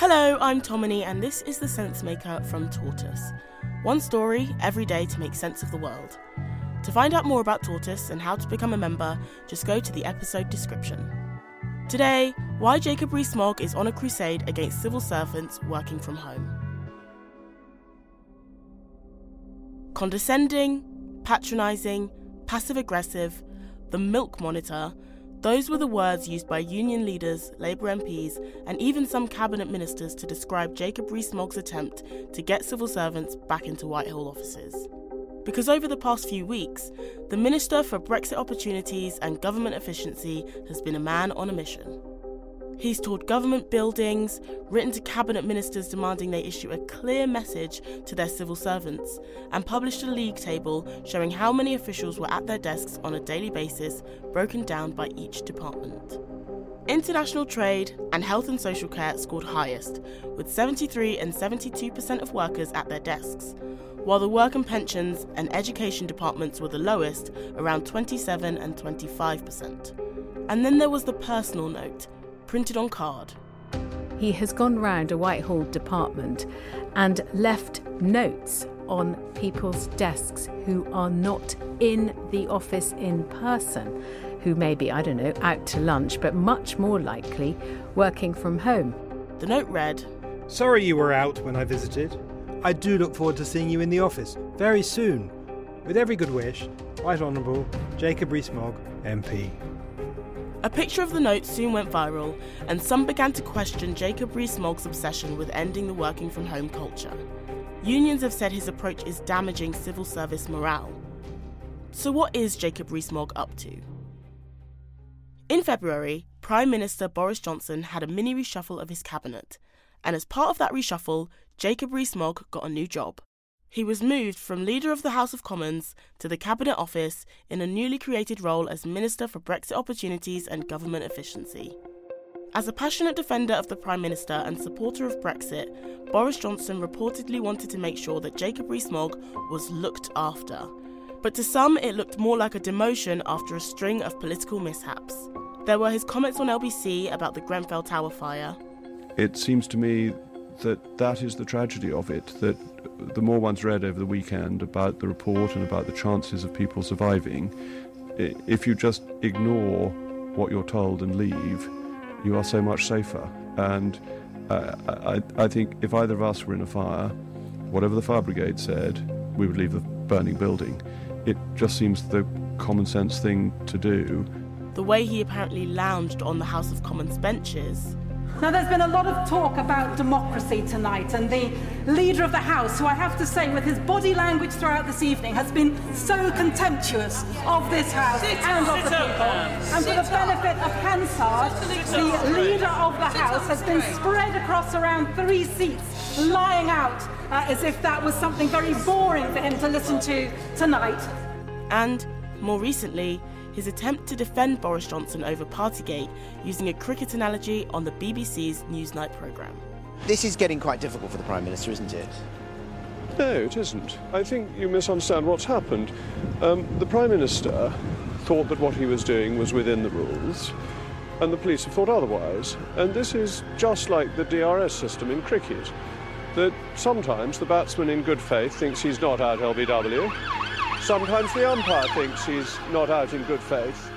Hello, I'm Tomini, and this is The Sensemaker from Tortoise. One story every day to make sense of the world. To find out more about Tortoise and how to become a member, just go to the episode description. Today, why Jacob Rees-Mogg is on a crusade against civil servants working from home. Condescending, patronising, passive aggressive, the milk monitor, those were the words used by union leaders, Labour MPs, and even some cabinet ministers to describe Jacob Rees-Mogg's attempt to get civil servants back into Whitehall offices. Because over the past few weeks, the Minister for Brexit Opportunities and Government Efficiency has been a man on a mission. He's toured government buildings, written to cabinet ministers demanding they issue a clear message to their civil servants, and published a league table showing how many officials were at their desks on a daily basis, broken down by each department. International trade and health and social care scored highest, with 73 and 72% of workers at their desks, while the work and pensions and education departments were the lowest, around 27 and 25%. And then there was the personal note printed on card. He has gone round a Whitehall department and left notes on people's desks who are not in the office in person, who may be, I don't know, out to lunch, but much more likely working from home. The note read Sorry you were out when I visited. I do look forward to seeing you in the office very soon. With every good wish, Right Honourable Jacob Rees-Mogg, MP. A picture of the note soon went viral, and some began to question Jacob Rees-Mogg's obsession with ending the working from home culture. Unions have said his approach is damaging civil service morale. So, what is Jacob Rees-Mogg up to? In February, Prime Minister Boris Johnson had a mini reshuffle of his cabinet, and as part of that reshuffle, Jacob Rees-Mogg got a new job. He was moved from Leader of the House of Commons to the Cabinet Office in a newly created role as Minister for Brexit Opportunities and Government Efficiency. As a passionate defender of the Prime Minister and supporter of Brexit, Boris Johnson reportedly wanted to make sure that Jacob Rees-Mogg was looked after. But to some, it looked more like a demotion after a string of political mishaps. There were his comments on LBC about the Grenfell Tower fire. It seems to me that that is the tragedy of it, that the more one's read over the weekend about the report and about the chances of people surviving, if you just ignore what you're told and leave, you are so much safer. And uh, I, I think if either of us were in a fire, whatever the fire brigade said, we would leave the burning building. It just seems the common sense thing to do. The way he apparently lounged on the House of Commons benches now, there's been a lot of talk about democracy tonight, and the leader of the House, who I have to say, with his body language throughout this evening, has been so contemptuous of this House sit and of the people. and for the benefit of Hansard, the leader of the House has been spread across around three seats, lying out uh, as if that was something very boring for him to listen to tonight. And more recently, his attempt to defend Boris Johnson over Partygate using a cricket analogy on the BBC's Newsnight programme. This is getting quite difficult for the Prime Minister, isn't it? No, it isn't. I think you misunderstand what's happened. Um, the Prime Minister thought that what he was doing was within the rules, and the police have thought otherwise. And this is just like the DRS system in cricket, that sometimes the batsman in good faith thinks he's not out LBW, Sometimes the umpire thinks he's not out in good faith,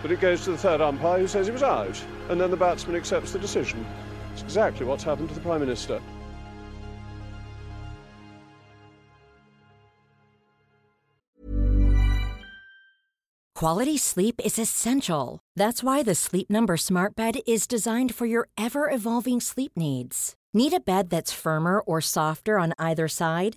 but it goes to the third umpire who says he was out, and then the batsman accepts the decision. It's exactly what's happened to the Prime Minister. Quality sleep is essential. That's why the Sleep Number Smart Bed is designed for your ever evolving sleep needs. Need a bed that's firmer or softer on either side?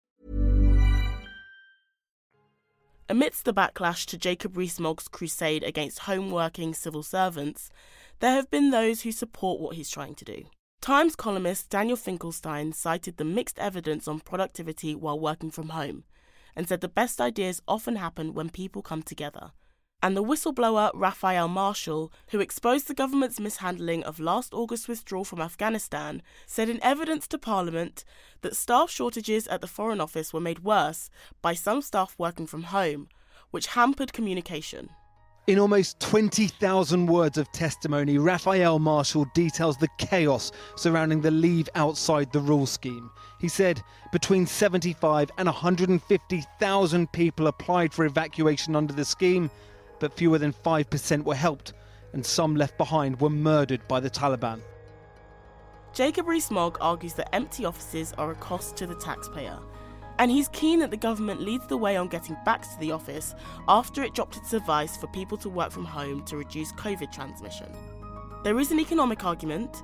Amidst the backlash to Jacob Rees-Mogg's crusade against home-working civil servants, there have been those who support what he's trying to do. Times columnist Daniel Finkelstein cited the mixed evidence on productivity while working from home and said the best ideas often happen when people come together. And the whistleblower Raphael Marshall, who exposed the government's mishandling of last August's withdrawal from Afghanistan, said in evidence to Parliament that staff shortages at the Foreign Office were made worse by some staff working from home, which hampered communication. In almost 20,000 words of testimony, Raphael Marshall details the chaos surrounding the leave outside the rule scheme. He said between 75 and 150,000 people applied for evacuation under the scheme, but fewer than 5% were helped, and some left behind were murdered by the Taliban. Jacob Rees-Mogg argues that empty offices are a cost to the taxpayer, and he's keen that the government leads the way on getting back to the office after it dropped its advice for people to work from home to reduce COVID transmission. There is an economic argument.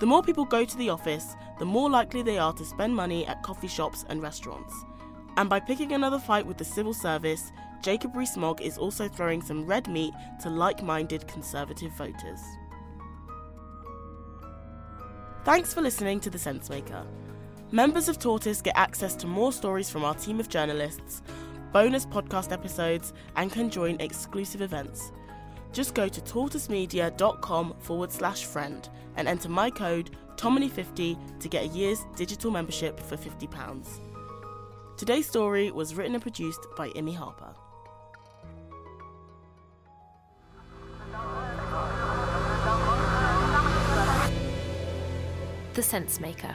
The more people go to the office, the more likely they are to spend money at coffee shops and restaurants. And by picking another fight with the civil service, Jacob Rees-Mogg is also throwing some red meat to like-minded conservative voters. Thanks for listening to The Sensemaker. Members of Tortoise get access to more stories from our team of journalists, bonus podcast episodes, and can join exclusive events. Just go to tortoisemedia.com forward slash friend and enter my code TOMINY50 to get a year's digital membership for £50. Today's story was written and produced by Imi Harper. The Sensemaker.